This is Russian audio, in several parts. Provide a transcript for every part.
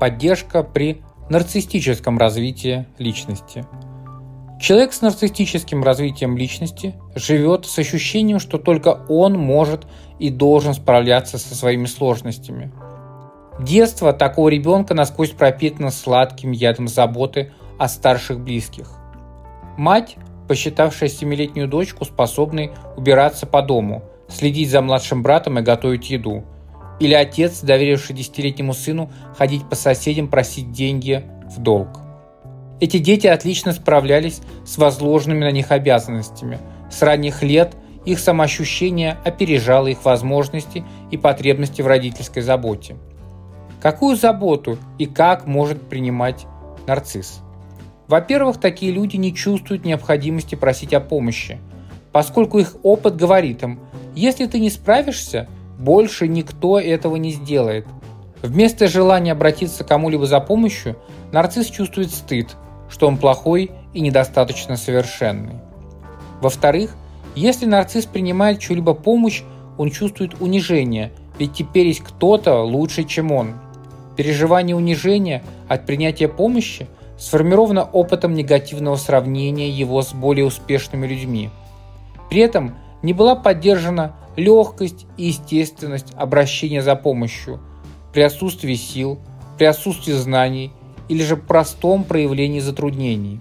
Поддержка при нарциссическом развитии личности. Человек с нарциссическим развитием личности живет с ощущением, что только он может и должен справляться со своими сложностями. Детство такого ребенка насквозь пропитано сладким ядом заботы о старших близких. Мать, посчитавшая семилетнюю дочку способной убираться по дому, следить за младшим братом и готовить еду. Или отец, доверивший десятилетнему сыну ходить по соседям просить деньги в долг. Эти дети отлично справлялись с возложенными на них обязанностями. С ранних лет их самоощущение опережало их возможности и потребности в родительской заботе. Какую заботу и как может принимать нарцисс? Во-первых, такие люди не чувствуют необходимости просить о помощи, поскольку их опыт говорит им, если ты не справишься, больше никто этого не сделает. Вместо желания обратиться к кому-либо за помощью, нарцисс чувствует стыд – что он плохой и недостаточно совершенный. Во-вторых, если нарцисс принимает чью-либо помощь, он чувствует унижение, ведь теперь есть кто-то лучше, чем он. Переживание унижения от принятия помощи сформировано опытом негативного сравнения его с более успешными людьми. При этом не была поддержана легкость и естественность обращения за помощью при отсутствии сил, при отсутствии знаний или же простом проявлении затруднений.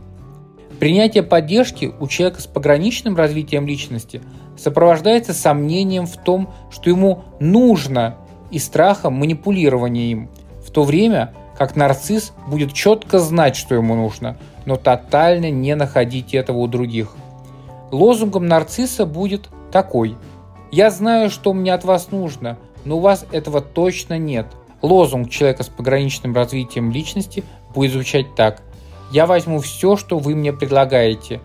Принятие поддержки у человека с пограничным развитием личности сопровождается сомнением в том, что ему нужно, и страхом манипулирования им, в то время как нарцисс будет четко знать, что ему нужно, но тотально не находить этого у других. Лозунгом нарцисса будет такой «Я знаю, что мне от вас нужно, но у вас этого точно нет». Лозунг человека с пограничным развитием личности будет звучать так. Я возьму все, что вы мне предлагаете,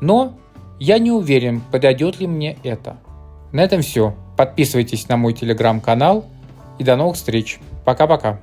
но я не уверен, подойдет ли мне это. На этом все. Подписывайтесь на мой телеграм-канал и до новых встреч. Пока-пока.